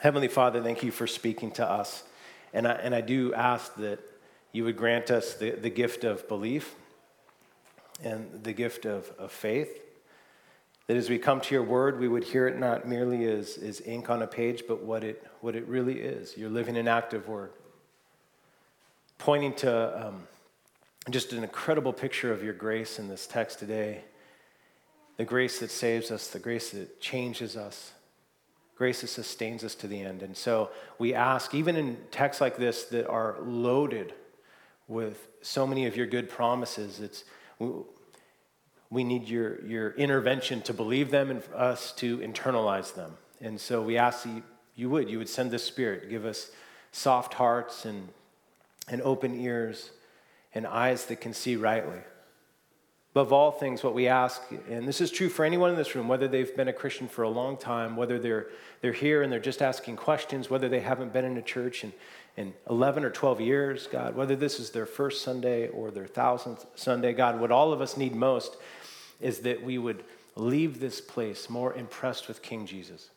Heavenly Father, thank you for speaking to us. And I, and I do ask that you would grant us the, the gift of belief and the gift of, of faith. That as we come to your word, we would hear it not merely as, as ink on a page, but what it, what it really is your living and active word. Pointing to um, just an incredible picture of your grace in this text today the grace that saves us, the grace that changes us Grace sustains us to the end. And so we ask, even in texts like this that are loaded with so many of your good promises, it's, we need your, your intervention to believe them and for us to internalize them. And so we ask that you would, you would send the Spirit, give us soft hearts and, and open ears and eyes that can see rightly. Above all things, what we ask, and this is true for anyone in this room, whether they've been a Christian for a long time, whether they're, they're here and they're just asking questions, whether they haven't been in a church in, in 11 or 12 years, God, whether this is their first Sunday or their thousandth Sunday, God, what all of us need most is that we would leave this place more impressed with King Jesus.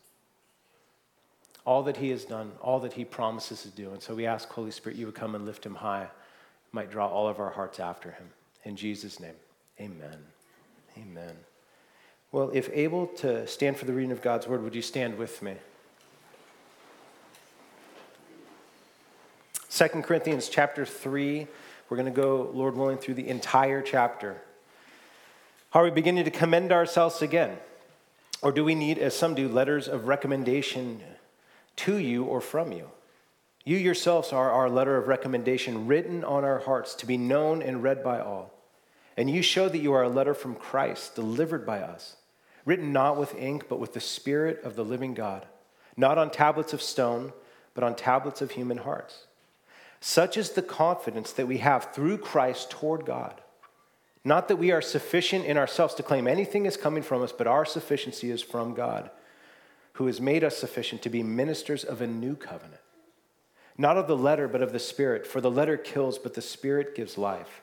All that he has done, all that he promises to do. And so we ask, Holy Spirit, you would come and lift him high, might draw all of our hearts after him. In Jesus' name. Amen. Amen. Well, if able to stand for the reading of God's word, would you stand with me? 2 Corinthians chapter 3. We're going to go, Lord willing, through the entire chapter. Are we beginning to commend ourselves again? Or do we need, as some do, letters of recommendation to you or from you? You yourselves are our letter of recommendation written on our hearts to be known and read by all. And you show that you are a letter from Christ, delivered by us, written not with ink, but with the Spirit of the living God, not on tablets of stone, but on tablets of human hearts. Such is the confidence that we have through Christ toward God. Not that we are sufficient in ourselves to claim anything is coming from us, but our sufficiency is from God, who has made us sufficient to be ministers of a new covenant. Not of the letter, but of the Spirit, for the letter kills, but the Spirit gives life.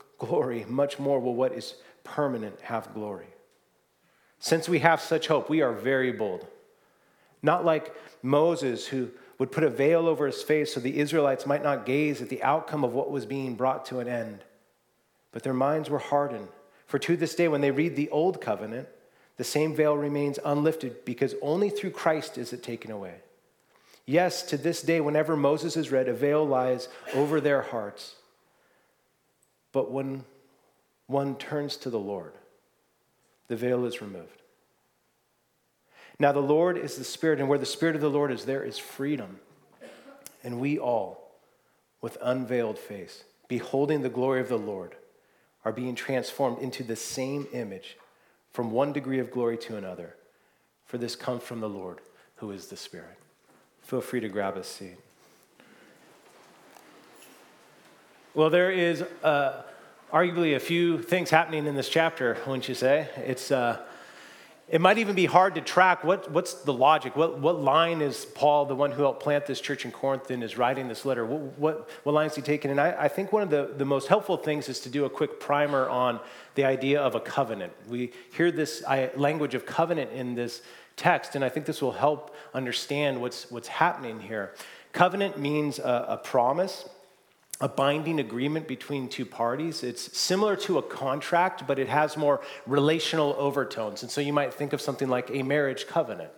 glory, much more will what is permanent have glory. Since we have such hope, we are very bold. Not like Moses, who would put a veil over his face so the Israelites might not gaze at the outcome of what was being brought to an end. But their minds were hardened. For to this day, when they read the old covenant, the same veil remains unlifted because only through Christ is it taken away. Yes, to this day, whenever Moses is read, a veil lies over their hearts. But when one turns to the Lord, the veil is removed. Now, the Lord is the Spirit, and where the Spirit of the Lord is, there is freedom. And we all, with unveiled face, beholding the glory of the Lord, are being transformed into the same image from one degree of glory to another. For this comes from the Lord, who is the Spirit. Feel free to grab a seat. Well, there is uh, arguably a few things happening in this chapter, wouldn't you say? It's, uh, it might even be hard to track what, what's the logic. What, what line is Paul, the one who helped plant this church in Corinth, and is writing this letter? What, what, what line is he taking? And I, I think one of the, the most helpful things is to do a quick primer on the idea of a covenant. We hear this language of covenant in this text, and I think this will help understand what's, what's happening here. Covenant means a, a promise a binding agreement between two parties. It's similar to a contract, but it has more relational overtones. And so you might think of something like a marriage covenant.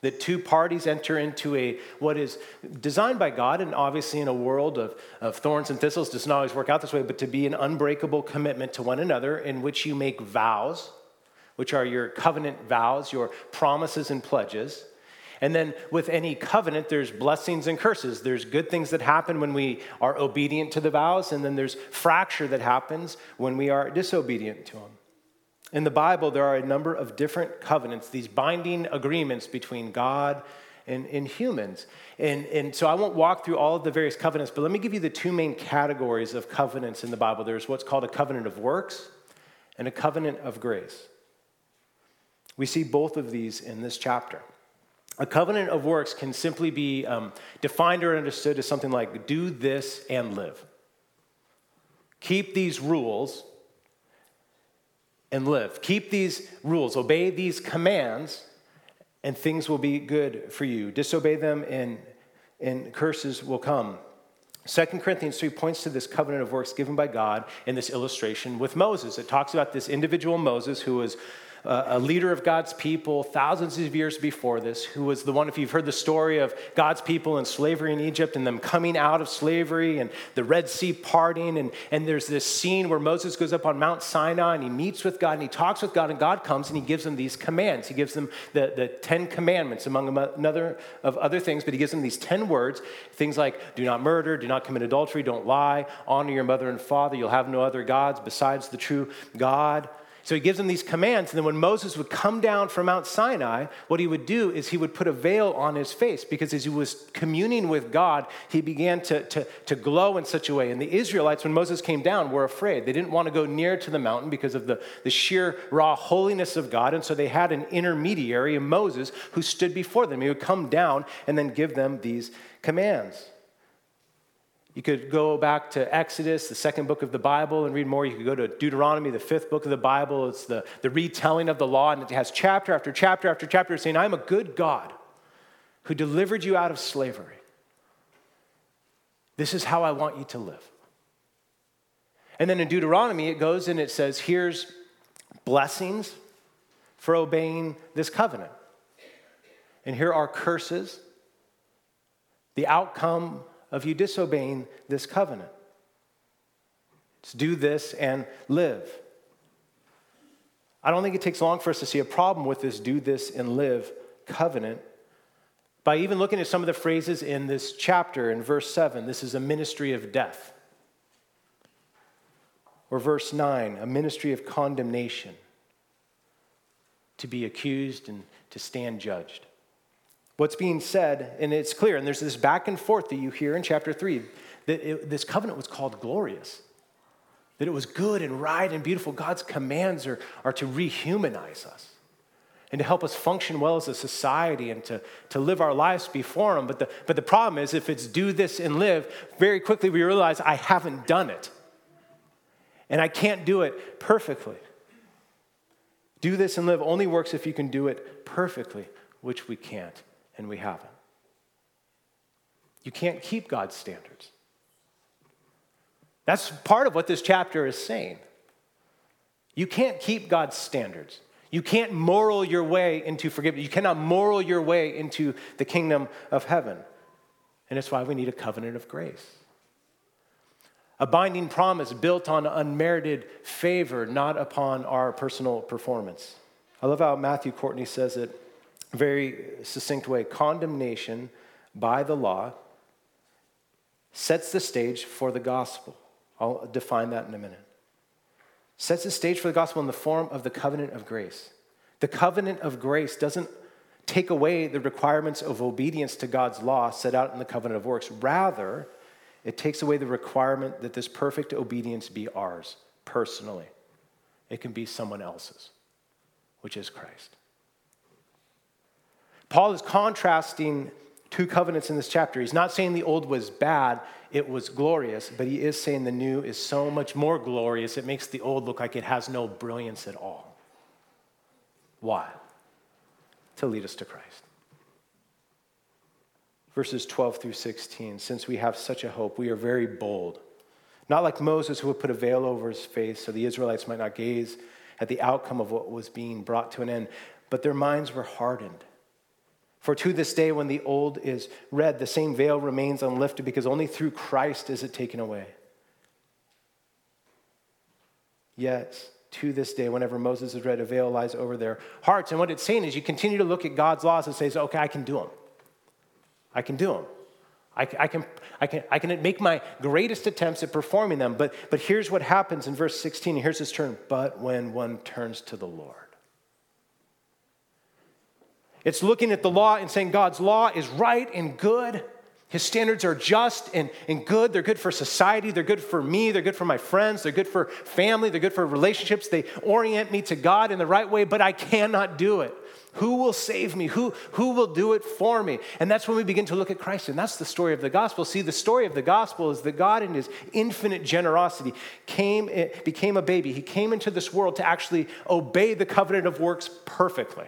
That two parties enter into a what is designed by God, and obviously in a world of, of thorns and thistles does not always work out this way, but to be an unbreakable commitment to one another in which you make vows, which are your covenant vows, your promises and pledges and then with any covenant, there's blessings and curses. There's good things that happen when we are obedient to the vows, and then there's fracture that happens when we are disobedient to them. In the Bible, there are a number of different covenants, these binding agreements between God and, in humans. And, and so I won't walk through all of the various covenants, but let me give you the two main categories of covenants in the Bible. There's what's called a covenant of works and a covenant of grace. We see both of these in this chapter. A covenant of works can simply be um, defined or understood as something like do this and live. Keep these rules and live. Keep these rules, obey these commands, and things will be good for you. Disobey them, and, and curses will come. 2 Corinthians 3 points to this covenant of works given by God in this illustration with Moses. It talks about this individual Moses who was a leader of God's people thousands of years before this, who was the one, if you've heard the story of God's people in slavery in Egypt and them coming out of slavery and the Red Sea parting, and, and there's this scene where Moses goes up on Mount Sinai and he meets with God and he talks with God, and God comes and he gives them these commands. He gives them the, the Ten Commandments, among another of other things, but he gives them these 10 words, things like do not murder, do not commit adultery, don't lie, honor your mother and father, you'll have no other gods besides the true God. So he gives them these commands. And then when Moses would come down from Mount Sinai, what he would do is he would put a veil on his face because as he was communing with God, he began to, to, to glow in such a way. And the Israelites, when Moses came down, were afraid. They didn't want to go near to the mountain because of the, the sheer raw holiness of God. And so they had an intermediary, Moses, who stood before them. He would come down and then give them these commands. You could go back to Exodus, the second book of the Bible, and read more. You could go to Deuteronomy, the fifth book of the Bible. It's the, the retelling of the law, and it has chapter after chapter after chapter saying, I'm a good God who delivered you out of slavery. This is how I want you to live. And then in Deuteronomy, it goes and it says, Here's blessings for obeying this covenant. And here are curses, the outcome of you disobeying this covenant. It's do this and live. I don't think it takes long for us to see a problem with this do this and live covenant by even looking at some of the phrases in this chapter in verse 7 this is a ministry of death or verse 9 a ministry of condemnation to be accused and to stand judged what's being said, and it's clear, and there's this back and forth that you hear in chapter 3 that it, this covenant was called glorious, that it was good and right and beautiful. God's commands are, are to rehumanize us and to help us function well as a society and to, to live our lives before Him. But the, but the problem is, if it's do this and live, very quickly we realize I haven't done it. And I can't do it perfectly. Do this and live only works if you can do it perfectly, which we can't and we haven't. You can't keep God's standards. That's part of what this chapter is saying. You can't keep God's standards. You can't moral your way into forgiveness. You cannot moral your way into the kingdom of heaven. And it's why we need a covenant of grace. A binding promise built on unmerited favor, not upon our personal performance. I love how Matthew Courtney says it very succinct way condemnation by the law sets the stage for the gospel. I'll define that in a minute. Sets the stage for the gospel in the form of the covenant of grace. The covenant of grace doesn't take away the requirements of obedience to God's law set out in the covenant of works. Rather, it takes away the requirement that this perfect obedience be ours personally. It can be someone else's, which is Christ. Paul is contrasting two covenants in this chapter. He's not saying the old was bad, it was glorious, but he is saying the new is so much more glorious, it makes the old look like it has no brilliance at all. Why? To lead us to Christ. Verses 12 through 16 Since we have such a hope, we are very bold. Not like Moses, who would put a veil over his face so the Israelites might not gaze at the outcome of what was being brought to an end, but their minds were hardened. For to this day, when the old is read, the same veil remains unlifted because only through Christ is it taken away. Yes, to this day, whenever Moses is read, a veil lies over their hearts. And what it's saying is you continue to look at God's laws and say, okay, I can do them. I can do them. I, can, I, can, I can make my greatest attempts at performing them. But, but here's what happens in verse 16. Here's this term, but when one turns to the Lord. It's looking at the law and saying God's law is right and good. His standards are just and, and good. They're good for society. They're good for me. They're good for my friends. They're good for family. They're good for relationships. They orient me to God in the right way, but I cannot do it. Who will save me? Who, who will do it for me? And that's when we begin to look at Christ. And that's the story of the gospel. See, the story of the gospel is that God, in his infinite generosity, came, eh, became a baby. He came into this world to actually obey the covenant of works perfectly.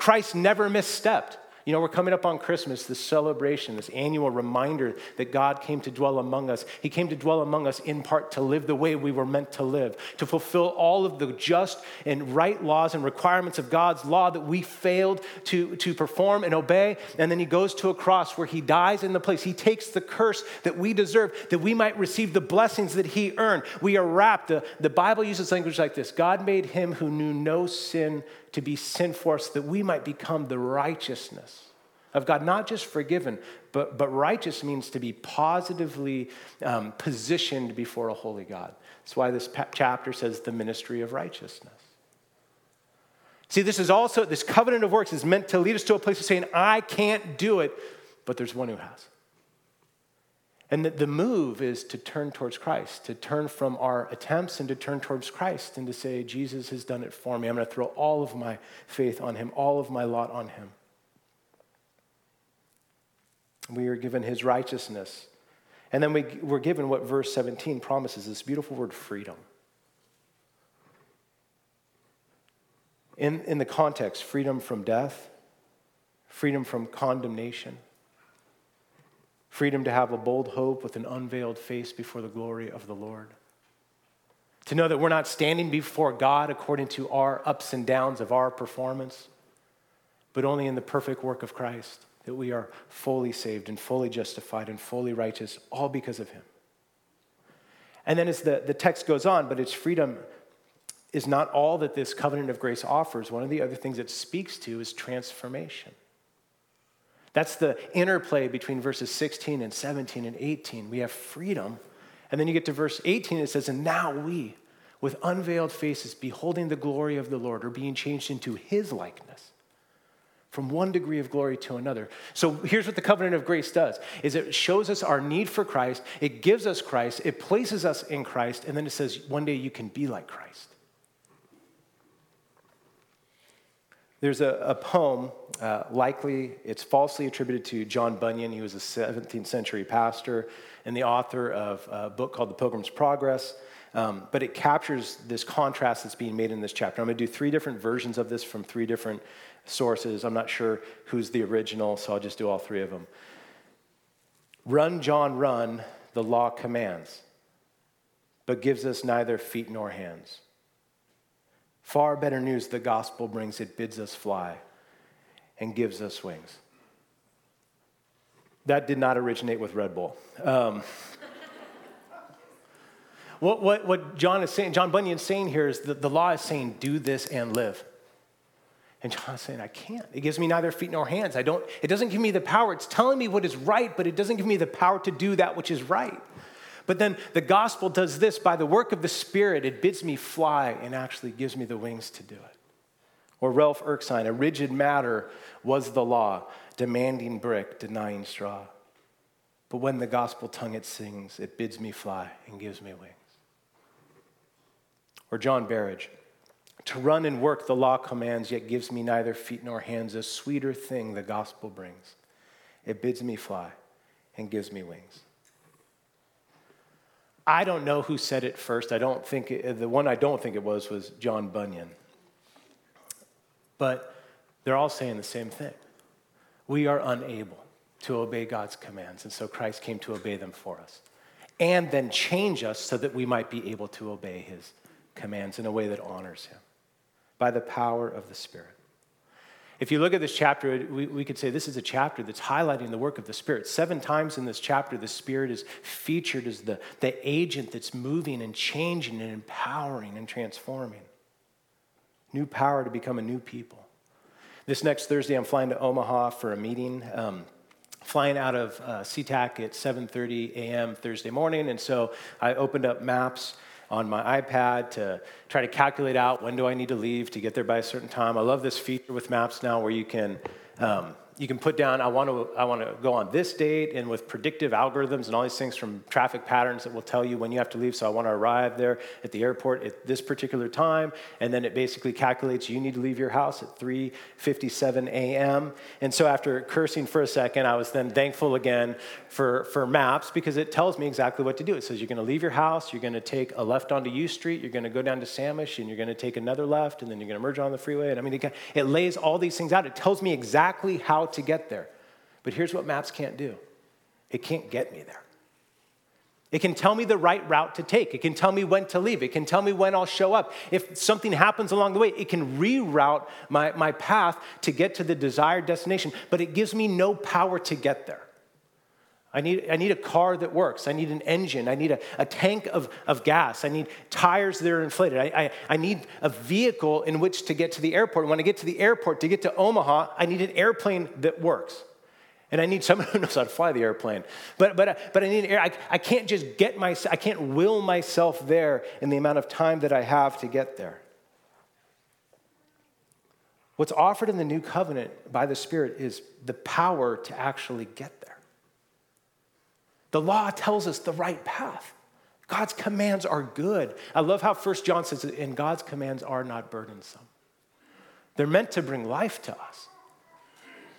Christ never misstepped. You know, we're coming up on Christmas, this celebration, this annual reminder that God came to dwell among us. He came to dwell among us in part to live the way we were meant to live, to fulfill all of the just and right laws and requirements of God's law that we failed to, to perform and obey. And then he goes to a cross where he dies in the place. He takes the curse that we deserve, that we might receive the blessings that he earned. We are wrapped. The, the Bible uses language like this God made him who knew no sin to be sent for us that we might become the righteousness of God, not just forgiven, but, but righteous means to be positively um, positioned before a holy God. That's why this pa- chapter says the ministry of righteousness. See, this is also, this covenant of works is meant to lead us to a place of saying, I can't do it, but there's one who has. And the, the move is to turn towards Christ, to turn from our attempts and to turn towards Christ and to say, Jesus has done it for me. I'm going to throw all of my faith on him, all of my lot on him. We are given his righteousness. And then we, we're given what verse 17 promises this beautiful word freedom. In, in the context, freedom from death, freedom from condemnation freedom to have a bold hope with an unveiled face before the glory of the Lord. To know that we're not standing before God according to our ups and downs of our performance, but only in the perfect work of Christ, that we are fully saved and fully justified and fully righteous, all because of Him. And then as the, the text goes on, but its freedom is not all that this covenant of grace offers. One of the other things it speaks to is transformation. That's the interplay between verses 16 and 17 and 18. We have freedom. And then you get to verse 18, it says, And now we, with unveiled faces, beholding the glory of the Lord, are being changed into his likeness from one degree of glory to another. So here's what the covenant of grace does is it shows us our need for Christ, it gives us Christ, it places us in Christ, and then it says one day you can be like Christ. There's a, a poem, uh, likely it's falsely attributed to John Bunyan. He was a 17th century pastor and the author of a book called The Pilgrim's Progress. Um, but it captures this contrast that's being made in this chapter. I'm going to do three different versions of this from three different sources. I'm not sure who's the original, so I'll just do all three of them. Run, John, run, the law commands, but gives us neither feet nor hands. Far better news the gospel brings. It bids us fly and gives us wings. That did not originate with Red Bull. Um, what, what, what John is saying, John Bunyan is saying here is that the law is saying, do this and live. And John is saying, I can't. It gives me neither feet nor hands. I don't, it doesn't give me the power. It's telling me what is right, but it doesn't give me the power to do that which is right. But then the gospel does this by the work of the Spirit, it bids me fly and actually gives me the wings to do it. Or Ralph Erskine, a rigid matter was the law, demanding brick, denying straw. But when the gospel tongue it sings, it bids me fly and gives me wings. Or John Berridge, to run and work the law commands, yet gives me neither feet nor hands, a sweeter thing the gospel brings. It bids me fly and gives me wings. I don't know who said it first. I don't think it, the one I don't think it was was John Bunyan. But they're all saying the same thing. We are unable to obey God's commands, and so Christ came to obey them for us. And then change us so that we might be able to obey his commands in a way that honors him by the power of the Spirit. If you look at this chapter, we, we could say this is a chapter that's highlighting the work of the Spirit. Seven times in this chapter, the Spirit is featured as the, the agent that's moving and changing and empowering and transforming. New power to become a new people. This next Thursday, I'm flying to Omaha for a meeting. Um, flying out of uh, SeaTac at 7.30 a.m. Thursday morning, and so I opened up maps on my iPad to try to calculate out when do I need to leave to get there by a certain time. I love this feature with maps now where you can um, you can put down, I want to, I want to go on this date, and with predictive algorithms and all these things from traffic patterns that will tell you when you have to leave. So I want to arrive there at the airport at this particular time, and then it basically calculates you need to leave your house at 3:57 a.m. And so after cursing for a second, I was then thankful again for for maps because it tells me exactly what to do. It says you're going to leave your house, you're going to take a left onto U Street, you're going to go down to Samish, and you're going to take another left, and then you're going to merge on the freeway. And I mean, it, it lays all these things out. It tells me exactly how to get there. But here's what maps can't do it can't get me there. It can tell me the right route to take. It can tell me when to leave. It can tell me when I'll show up. If something happens along the way, it can reroute my, my path to get to the desired destination, but it gives me no power to get there. I need, I need a car that works. I need an engine. I need a, a tank of, of gas. I need tires that are inflated. I, I, I need a vehicle in which to get to the airport. When I get to the airport, to get to Omaha, I need an airplane that works. And I need someone who knows how to fly the airplane. But, but, uh, but I need air. I, I can't just get myself, I can't will myself there in the amount of time that I have to get there. What's offered in the new covenant by the Spirit is the power to actually get there. The law tells us the right path. God's commands are good. I love how First John says, and God's commands are not burdensome. They're meant to bring life to us.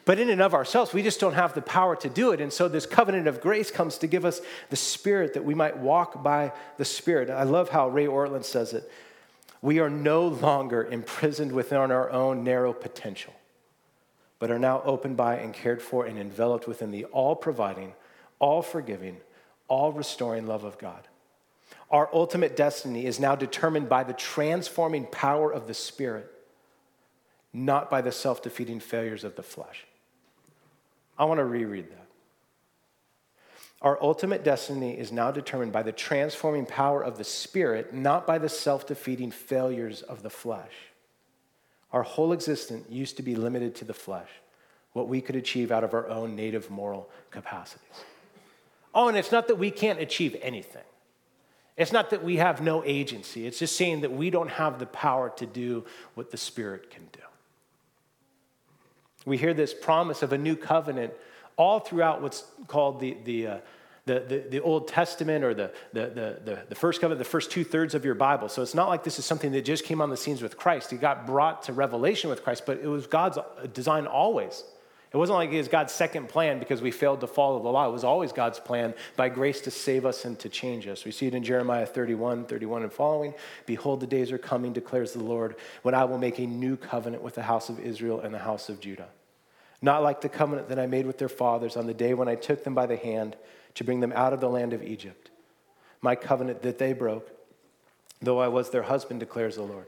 But in and of ourselves, we just don't have the power to do it. And so this covenant of grace comes to give us the Spirit that we might walk by the Spirit. I love how Ray Ortlund says it. We are no longer imprisoned within our own narrow potential, but are now opened by and cared for and enveloped within the all providing, all forgiving, all restoring love of God. Our ultimate destiny is now determined by the transforming power of the Spirit, not by the self defeating failures of the flesh. I want to reread that. Our ultimate destiny is now determined by the transforming power of the Spirit, not by the self defeating failures of the flesh. Our whole existence used to be limited to the flesh, what we could achieve out of our own native moral capacities. Oh, and it's not that we can't achieve anything. It's not that we have no agency. It's just saying that we don't have the power to do what the Spirit can do. We hear this promise of a new covenant all throughout what's called the, the, uh, the, the, the, Old Testament or the, the, the, the first covenant, the first two thirds of your Bible. So it's not like this is something that just came on the scenes with Christ. It got brought to revelation with Christ, but it was God's design always. It wasn't like it was God's second plan because we failed to follow the law. It was always God's plan by grace to save us and to change us. We see it in Jeremiah 31, 31 and following. Behold, the days are coming, declares the Lord, when I will make a new covenant with the house of Israel and the house of Judah. Not like the covenant that I made with their fathers on the day when I took them by the hand to bring them out of the land of Egypt. My covenant that they broke, though I was their husband, declares the Lord.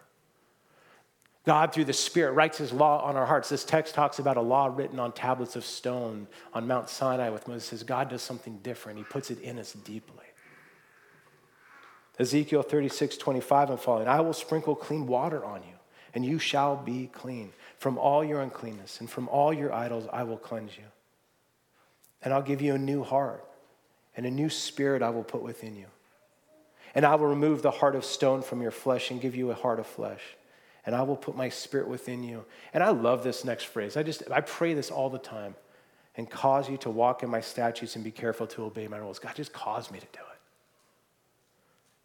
God, through the Spirit, writes His law on our hearts. This text talks about a law written on tablets of stone on Mount Sinai with Moses. God does something different. He puts it in us deeply. Ezekiel 36, 25 and following I will sprinkle clean water on you, and you shall be clean. From all your uncleanness and from all your idols, I will cleanse you. And I'll give you a new heart, and a new spirit I will put within you. And I will remove the heart of stone from your flesh and give you a heart of flesh and I will put my spirit within you. And I love this next phrase. I just I pray this all the time and cause you to walk in my statutes and be careful to obey my rules. God, just cause me to do it.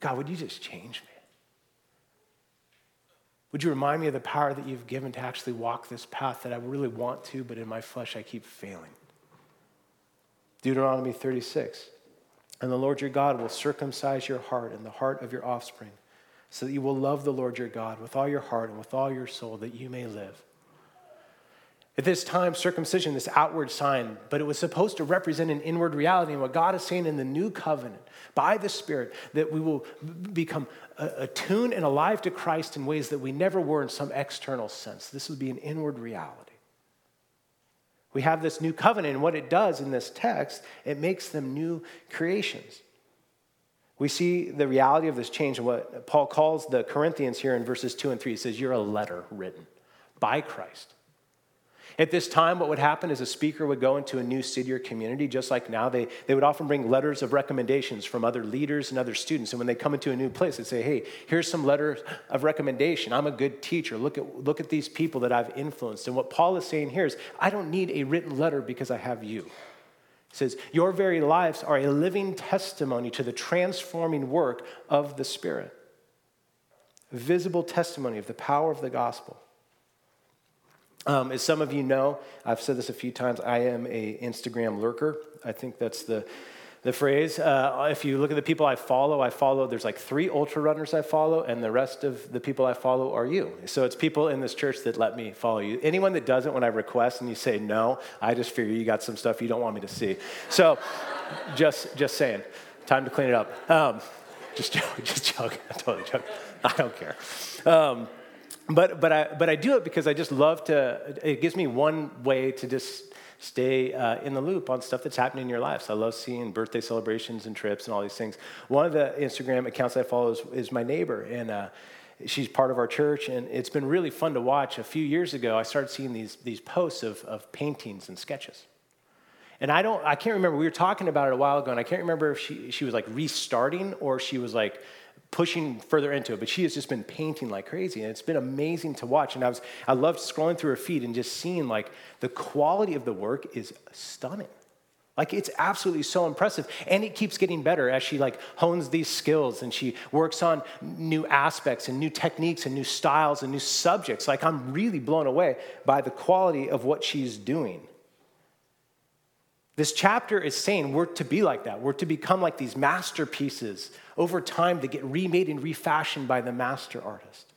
God, would you just change me? Would you remind me of the power that you've given to actually walk this path that I really want to, but in my flesh I keep failing? Deuteronomy 36. And the Lord your God will circumcise your heart and the heart of your offspring so that you will love the Lord your God with all your heart and with all your soul, that you may live. At this time, circumcision, this outward sign, but it was supposed to represent an inward reality. And what God is saying in the new covenant, by the Spirit, that we will become attuned and alive to Christ in ways that we never were in some external sense. This would be an inward reality. We have this new covenant, and what it does in this text, it makes them new creations. We see the reality of this change in what Paul calls the Corinthians here in verses 2 and 3. He says, You're a letter written by Christ at this time, what would happen is a speaker would go into a new city or community, just like now. They, they would often bring letters of recommendations from other leaders and other students. And when they come into a new place, they say, Hey, here's some letters of recommendation. I'm a good teacher. Look at, look at these people that I've influenced. And what Paul is saying here is, I don't need a written letter because I have you. Says, Your very lives are a living testimony to the transforming work of the Spirit, a visible testimony of the power of the gospel. Um, as some of you know, I've said this a few times, I am a Instagram lurker. I think that's the, the phrase. Uh, if you look at the people I follow, I follow, there's like three ultra runners I follow, and the rest of the people I follow are you. So it's people in this church that let me follow you. Anyone that doesn't, when I request and you say no, I just figure you got some stuff you don't want me to see. So just, just saying, time to clean it up. Um, just, joking, just joking, I'm totally joking. I don't care. Um, but, but, I, but I do it because I just love to, it gives me one way to just stay uh, in the loop on stuff that's happening in your life. So I love seeing birthday celebrations and trips and all these things. One of the Instagram accounts I follow is, is my neighbor, and uh, she's part of our church, and it's been really fun to watch. A few years ago, I started seeing these, these posts of, of paintings and sketches. And I don't, I can't remember, we were talking about it a while ago, and I can't remember if she, she was like restarting or she was like pushing further into it, but she has just been painting like crazy. And it's been amazing to watch. And I was I loved scrolling through her feed and just seeing like the quality of the work is stunning. Like it's absolutely so impressive. And it keeps getting better as she like hones these skills and she works on new aspects and new techniques and new styles and new subjects. Like I'm really blown away by the quality of what she's doing. This chapter is saying we're to be like that. We're to become like these masterpieces over time to get remade and refashioned by the master artist,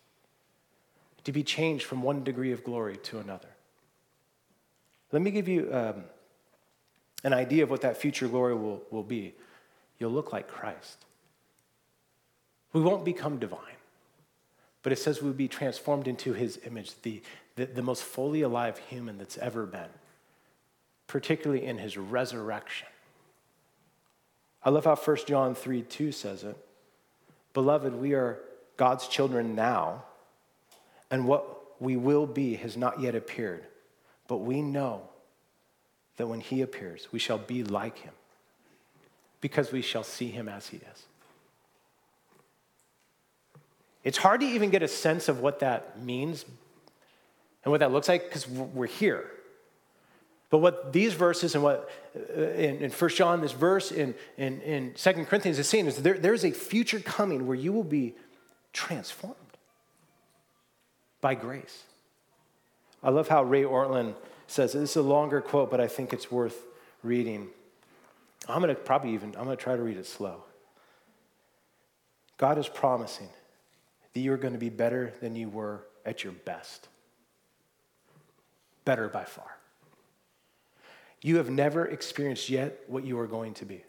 to be changed from one degree of glory to another. Let me give you um, an idea of what that future glory will, will be. You'll look like Christ. We won't become divine, but it says we'll be transformed into his image, the, the, the most fully alive human that's ever been particularly in his resurrection. I love how 1 John 3 2 says it. Beloved, we are God's children now, and what we will be has not yet appeared. But we know that when he appears, we shall be like him, because we shall see him as he is. It's hard to even get a sense of what that means and what that looks like because we're here. But what these verses and what uh, in, in 1 John, this verse in, in, in 2 Corinthians is saying is there, there's a future coming where you will be transformed by grace. I love how Ray Ortlund says. This is a longer quote, but I think it's worth reading. I'm going to probably even, I'm going to try to read it slow. God is promising that you are going to be better than you were at your best. Better by far. You have never experienced yet what you are going to be.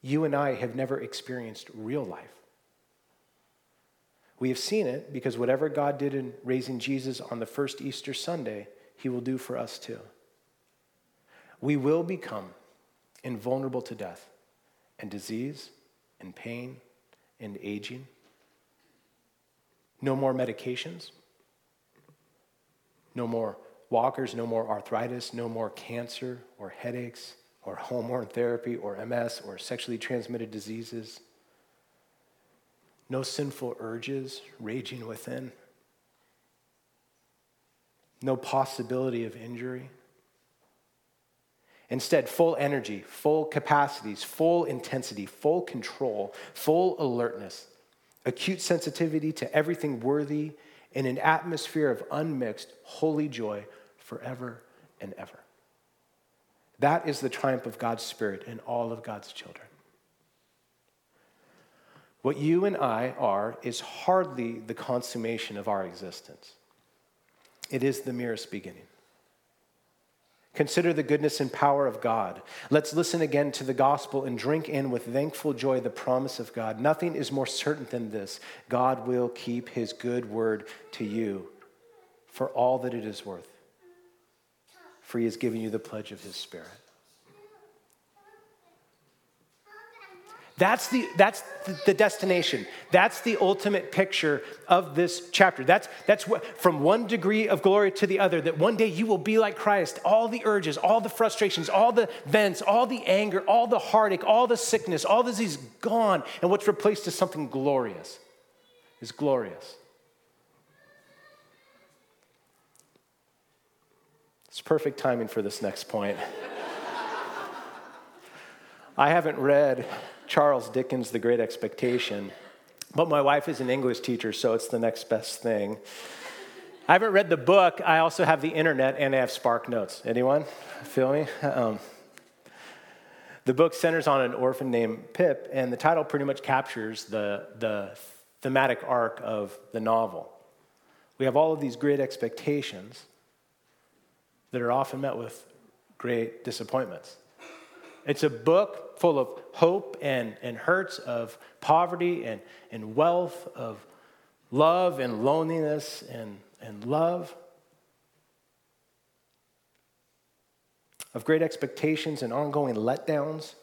You and I have never experienced real life. We have seen it because whatever God did in raising Jesus on the first Easter Sunday, he will do for us too. We will become invulnerable to death and disease and pain and aging. No more medications. No more walkers, no more arthritis, no more cancer or headaches or hormone therapy or MS or sexually transmitted diseases. No sinful urges raging within. No possibility of injury. Instead, full energy, full capacities, full intensity, full control, full alertness, acute sensitivity to everything worthy, in an atmosphere of unmixed, holy joy forever and ever. That is the triumph of God's Spirit in all of God's children. What you and I are is hardly the consummation of our existence, it is the merest beginning. Consider the goodness and power of God. Let's listen again to the gospel and drink in with thankful joy the promise of God. Nothing is more certain than this God will keep his good word to you for all that it is worth, for he has given you the pledge of his spirit. That's the, that's the destination. That's the ultimate picture of this chapter. That's, that's what, from one degree of glory to the other, that one day you will be like Christ. All the urges, all the frustrations, all the vents, all the anger, all the heartache, all the sickness, all this is gone. And what's replaced is something glorious. Is glorious. It's perfect timing for this next point. I haven't read Charles Dickens' The Great Expectation. But my wife is an English teacher, so it's the next best thing. I haven't read the book. I also have the internet and I have Spark Notes. Anyone feel me? Um, the book centers on an orphan named Pip, and the title pretty much captures the, the thematic arc of the novel. We have all of these great expectations that are often met with great disappointments. It's a book full of hope and, and hurts, of poverty and, and wealth, of love and loneliness and, and love, of great expectations and ongoing letdowns.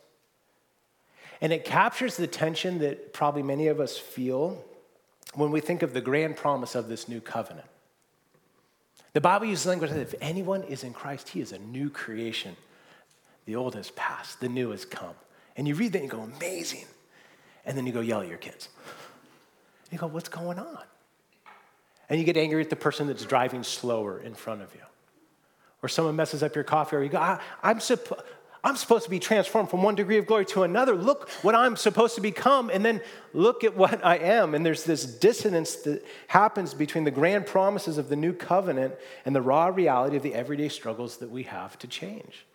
And it captures the tension that probably many of us feel when we think of the grand promise of this new covenant. The Bible uses language that if anyone is in Christ, he is a new creation. The old has passed, the new has come. And you read that and you go, amazing. And then you go yell at your kids. And you go, what's going on? And you get angry at the person that's driving slower in front of you. Or someone messes up your coffee, or you go, I, am supposed. I'm supposed to be transformed from one degree of glory to another. Look what I'm supposed to become, and then look at what I am. And there's this dissonance that happens between the grand promises of the new covenant and the raw reality of the everyday struggles that we have to change.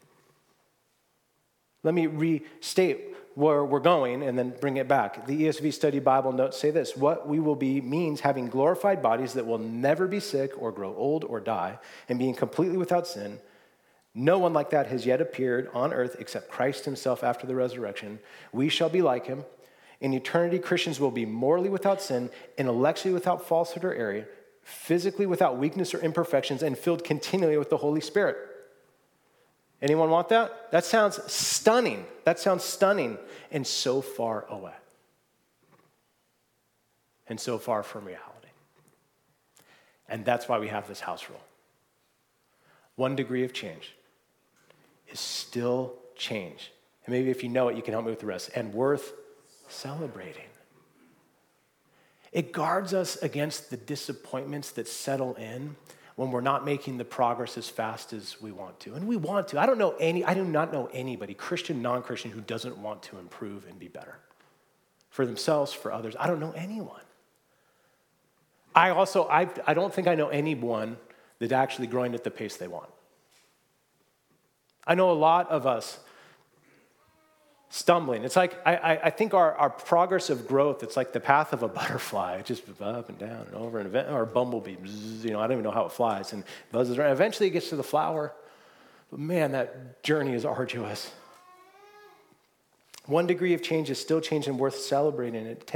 Let me restate where we're going and then bring it back. The ESV Study Bible notes say this What we will be means having glorified bodies that will never be sick or grow old or die, and being completely without sin. No one like that has yet appeared on earth except Christ himself after the resurrection. We shall be like him. In eternity, Christians will be morally without sin, intellectually without falsehood or error, physically without weakness or imperfections, and filled continually with the Holy Spirit. Anyone want that? That sounds stunning. That sounds stunning and so far away. And so far from reality. And that's why we have this house rule. One degree of change is still change. And maybe if you know it, you can help me with the rest. And worth celebrating. It guards us against the disappointments that settle in when we're not making the progress as fast as we want to. And we want to. I don't know any, I do not know anybody, Christian, non Christian, who doesn't want to improve and be better for themselves, for others. I don't know anyone. I also, I, I don't think I know anyone that's actually growing at the pace they want. I know a lot of us stumbling. It's like, I, I think our, our progress of growth, it's like the path of a butterfly. Just up and down and over, and event, or a bumblebee, you know, I don't even know how it flies, and buzzes around. Eventually it gets to the flower. But man, that journey is arduous. One degree of change is still change and worth celebrating. It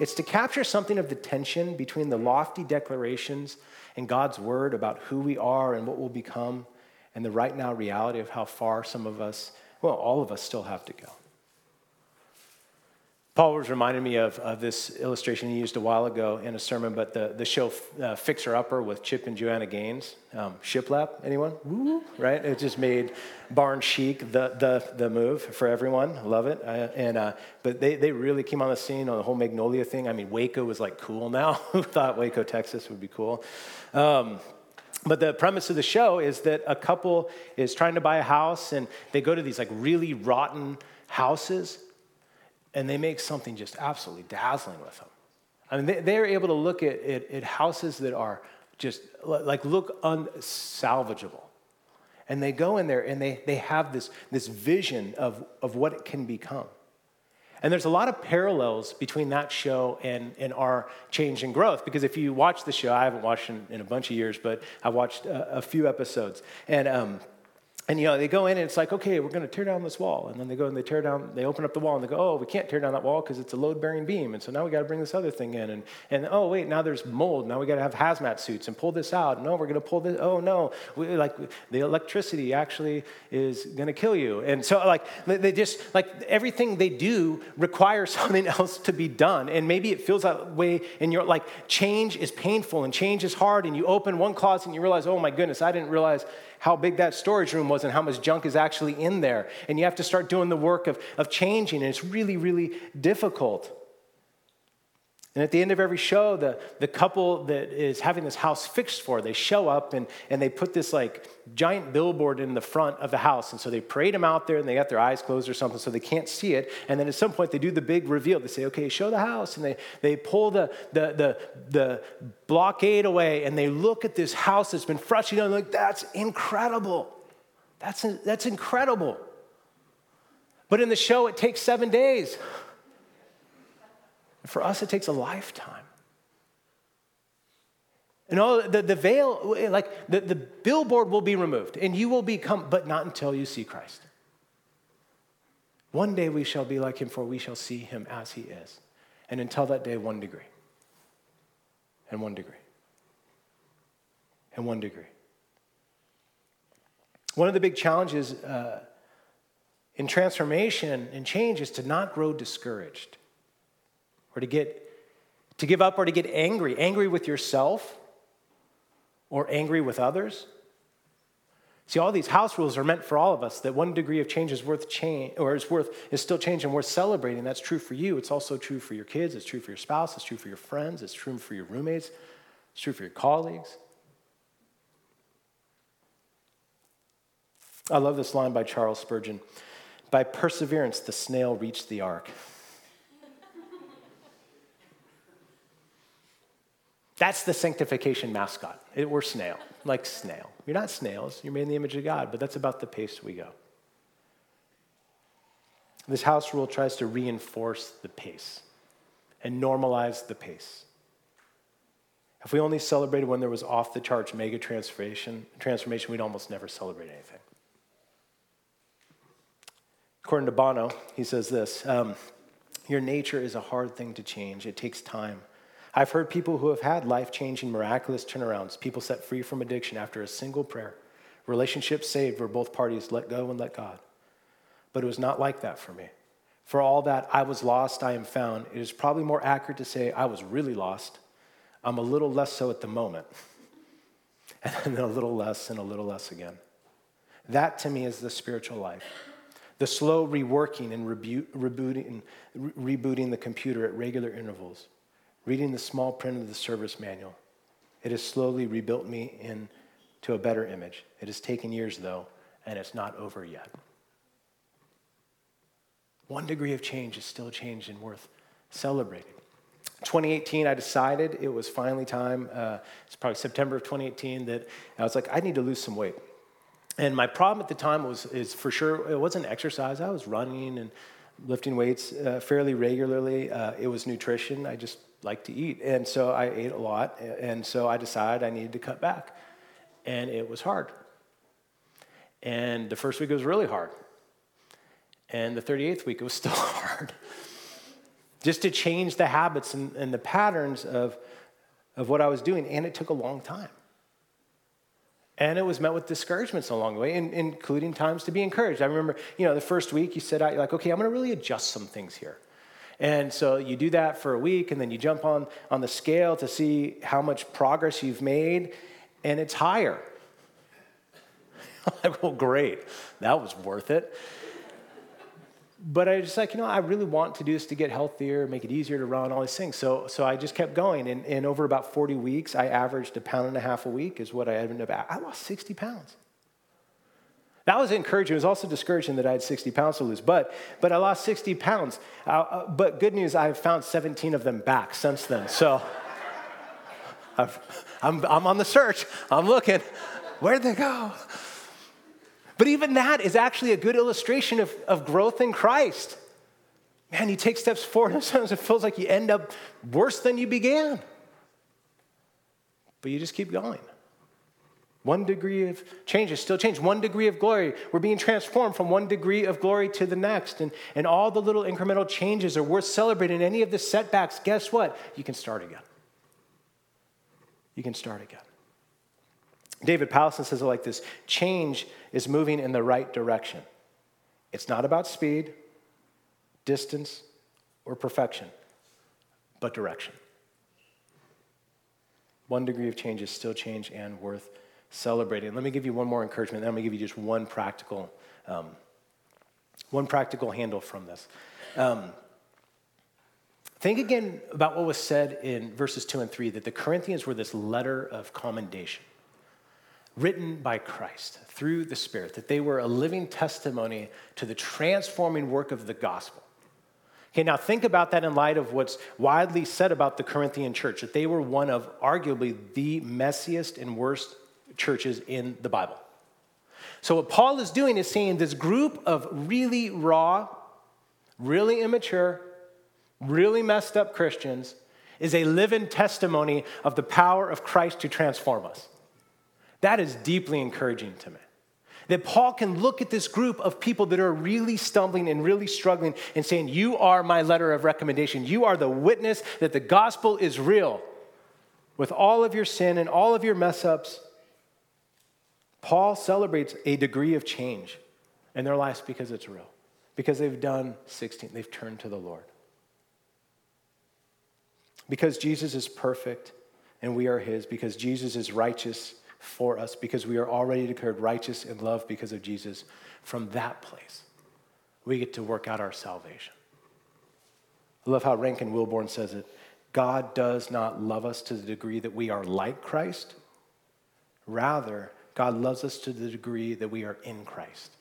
it's to capture something of the tension between the lofty declarations and God's word about who we are and what we'll become, and the right now reality of how far some of us well, all of us still have to go. Paul was reminding me of, of, this illustration he used a while ago in a sermon, but the, the show uh, Fixer Upper with Chip and Joanna Gaines. Um, Shiplap, anyone? Woo, right? It just made barn chic the, the, the move for everyone. Love it. Uh, and, uh, but they, they really came on the scene on the whole Magnolia thing. I mean, Waco was like cool now. Who thought Waco, Texas would be cool? Um, but the premise of the show is that a couple is trying to buy a house and they go to these like really rotten houses and they make something just absolutely dazzling with them. I mean, they, are able to look at, at, at houses that are just like look unsalvageable. And they go in there and they, they have this, this vision of, of what it can become. And there's a lot of parallels between that show and, and our change and growth. Because if you watch the show, I haven't watched in, in a bunch of years, but I've watched a, a few episodes. And um, and you know they go in and it's like okay we're going to tear down this wall. And then they go and they tear down they open up the wall and they go oh we can't tear down that wall because it's a load bearing beam. And so now we got to bring this other thing in. And, and oh wait now there's mold. Now we got to have hazmat suits and pull this out. No we're going to pull this oh no. We, like the electricity actually is going to kill you. And so like they just like everything they do requires something else to be done. And maybe it feels that way and you're like change is painful and change is hard and you open one closet and you realize oh my goodness i didn't realize how big that storage room was and how much junk is actually in there. And you have to start doing the work of, of changing, and it's really, really difficult. And at the end of every show, the, the couple that is having this house fixed for, they show up and, and they put this like giant billboard in the front of the house. And so they parade them out there and they got their eyes closed or something so they can't see it. And then at some point they do the big reveal. They say, okay, show the house. And they, they pull the, the, the, the blockade away and they look at this house that's been frustrated. And like, that's incredible. That's, that's incredible. But in the show, it takes seven days. For us, it takes a lifetime. And all the, the veil, like the, the billboard will be removed, and you will become, but not until you see Christ. One day we shall be like him, for we shall see him as he is. And until that day, one degree. And one degree. And one degree. One of the big challenges uh, in transformation and change is to not grow discouraged or to get to give up or to get angry, angry with yourself or angry with others. See, all these house rules are meant for all of us. That one degree of change is worth change, or is worth is still change and worth celebrating. That's true for you. It's also true for your kids. It's true for your spouse. It's true for your friends. It's true for your roommates. It's true for your colleagues. I love this line by Charles Spurgeon. By perseverance, the snail reached the ark. That's the sanctification mascot. It, we're snail, like snail. You're not snails, you're made in the image of God, but that's about the pace we go. This house rule tries to reinforce the pace and normalize the pace. If we only celebrated when there was off the charts mega transformation, transformation, we'd almost never celebrate anything. According to Bono, he says this um, Your nature is a hard thing to change, it takes time. I've heard people who have had life changing, miraculous turnarounds, people set free from addiction after a single prayer, relationships saved where both parties let go and let God. But it was not like that for me. For all that I was lost, I am found, it is probably more accurate to say I was really lost. I'm a little less so at the moment, and then a little less and a little less again. That to me is the spiritual life. The slow reworking and rebu- rebooting, re- rebooting the computer at regular intervals reading the small print of the service manual. It has slowly rebuilt me into a better image. It has taken years, though, and it's not over yet. One degree of change is still change and worth celebrating. 2018, I decided it was finally time. Uh, it's probably September of 2018 that I was like, I need to lose some weight. And my problem at the time was, is for sure, it wasn't exercise. I was running and lifting weights uh, fairly regularly. Uh, it was nutrition. I just like to eat. And so I ate a lot. And so I decided I needed to cut back. And it was hard. And the first week was really hard. And the 38th week it was still hard. Just to change the habits and, and the patterns of, of what I was doing. And it took a long time. And it was met with discouragements along the way, including times to be encouraged. I remember, you know, the first week you said out, you're like, okay, I'm going to really adjust some things here. And so you do that for a week, and then you jump on, on the scale to see how much progress you've made, and it's higher. like, well, great. That was worth it. But I just like, you know, I really want to do this to get healthier, make it easier to run, all these things. So, so I just kept going. And, and over about 40 weeks, I averaged a pound and a half a week, is what I ended up I lost 60 pounds. That was encouraging. It was also discouraging that I had 60 pounds to lose, but, but I lost 60 pounds. Uh, uh, but good news, I've found 17 of them back since then. So i am I'm on the search. I'm looking. Where'd they go? But even that is actually a good illustration of, of growth in Christ. Man, you take steps forward, and sometimes it feels like you end up worse than you began. But you just keep going. One degree of change is still change. One degree of glory. We're being transformed from one degree of glory to the next. And, and all the little incremental changes are worth celebrating. Any of the setbacks, guess what? You can start again. You can start again. David Powlison says it like this change is moving in the right direction. It's not about speed, distance, or perfection, but direction. One degree of change is still change and worth celebrating. Let me give you one more encouragement. Then I'm going to give you just one practical, um, one practical handle from this. Um, think again about what was said in verses two and three that the Corinthians were this letter of commendation written by Christ through the Spirit, that they were a living testimony to the transforming work of the gospel. Okay, now think about that in light of what's widely said about the Corinthian church, that they were one of arguably the messiest and worst churches in the Bible. So, what Paul is doing is saying this group of really raw, really immature, really messed up Christians is a living testimony of the power of Christ to transform us. That is deeply encouraging to me. That Paul can look at this group of people that are really stumbling and really struggling and saying, You are my letter of recommendation. You are the witness that the gospel is real. With all of your sin and all of your mess ups, Paul celebrates a degree of change in their lives because it's real, because they've done 16, they've turned to the Lord. Because Jesus is perfect and we are his, because Jesus is righteous for us, because we are already declared righteous in love because of Jesus, from that place, we get to work out our salvation. I love how Rankin Wilbourne says it God does not love us to the degree that we are like Christ. Rather, God loves us to the degree that we are in Christ.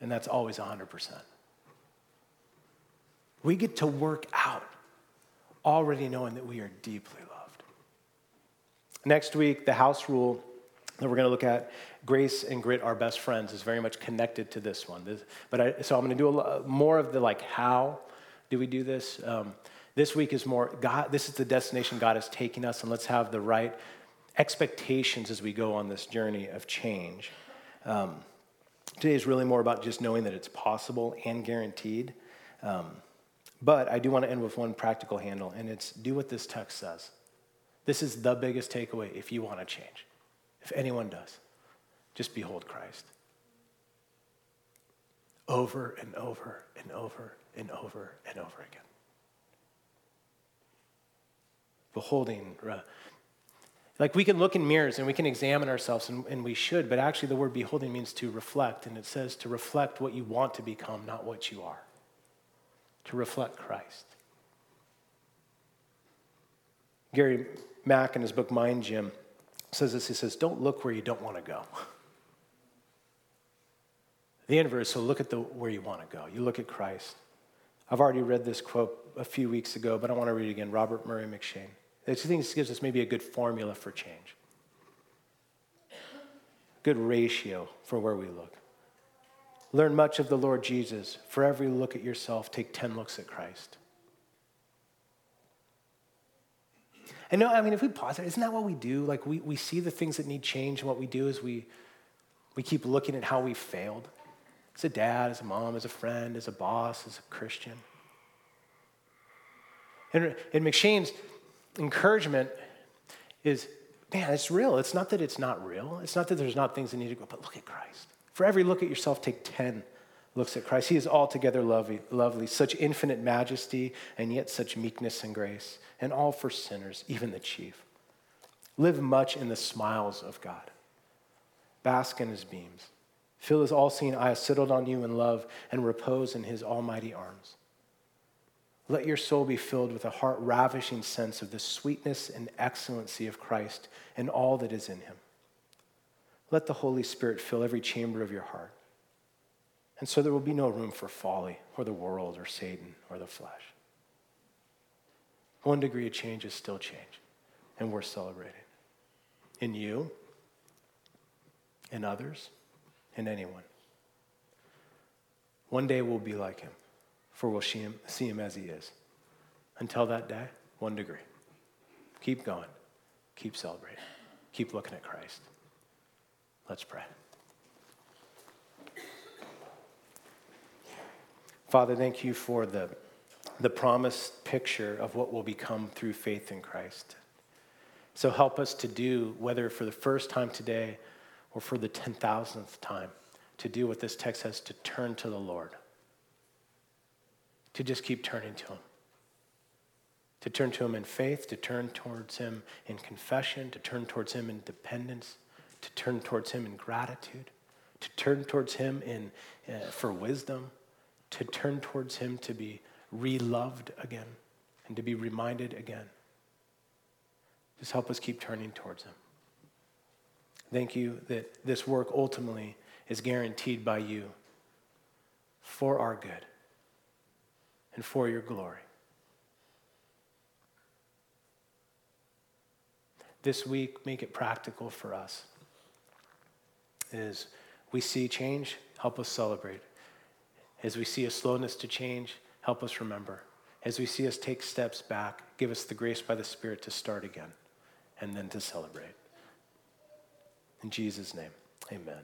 And that's always 100%. We get to work out already knowing that we are deeply. Next week, the house rule that we're going to look at, grace and grit are best friends, is very much connected to this one. This, but I, so I'm going to do a, more of the like, how do we do this? Um, this week is more, God, this is the destination God is taking us, and let's have the right expectations as we go on this journey of change. Um, today is really more about just knowing that it's possible and guaranteed. Um, but I do want to end with one practical handle, and it's do what this text says. This is the biggest takeaway if you want to change. If anyone does, just behold Christ. Over and over and over and over and over again. Beholding, uh, like we can look in mirrors and we can examine ourselves, and, and, we should, but actually the word beholding means to reflect, and it says to reflect what you want to become, not what you are. To reflect Christ. Gary Mack in his book Mind Gym says this he says, Don't look where you don't want to go. The inverse, so look at the, where you want to go. You look at Christ. I've already read this quote a few weeks ago, but I want to read it again. Robert Murray M'Cheyne. I think this gives us maybe a good formula for change, good ratio for where we look. Learn much of the Lord Jesus. For every look at yourself, take 10 looks at Christ. And no, I mean, if we pause it, isn't that what we do? Like, we, we see the things that need change, and what we do is we, we keep looking at how we failed as a dad, as a mom, as a friend, as a boss, as a Christian. And, and M'Cheyne's encouragement is man, it's real. It's not that it's not real. It's not that there's not things that need to go, but look at Christ. For every look at yourself, take 10 looks at Christ. He is altogether lovely, lovely, such infinite majesty, and yet such meekness and grace, and all for sinners, even the chief. Live much in the smiles of God. Bask in his beams. Feel his all seeing eyes settled on you in love, and repose in his almighty arms. Let your soul be filled with a heart ravishing sense of the sweetness and excellency of Christ and all that is in him. Let the Holy Spirit fill every chamber of your heart. And so there will be no room for folly or the world or Satan or the flesh. One degree of change is still change, and we're celebrating. In you, in others, in anyone. One day we'll be like him for we'll see him, see him as he is. Until that day, one degree. Keep going. Keep celebrating. Keep looking at Christ. Let's pray. Father, thank you for the, the promised picture of what will become through faith in Christ. So help us to do, whether for the first time today or for the 10,000th time, to do what this text says to turn to the Lord, to just keep turning to Him. To turn to Him in faith, to turn towards Him in confession, to turn towards Him in dependence, to turn towards Him in gratitude, to turn towards Him in, uh, for wisdom, to turn towards Him to be reloved again and to be reminded again. Just help us keep turning towards Him. Thank you that this work ultimately is guaranteed by you for our good and for your glory. This week, make it practical for us. As we see change, help us celebrate. As we see a slowness to change, help us remember. As we see us take steps back, give us the grace by the Spirit to start again and then to celebrate. In Jesus' name, amen.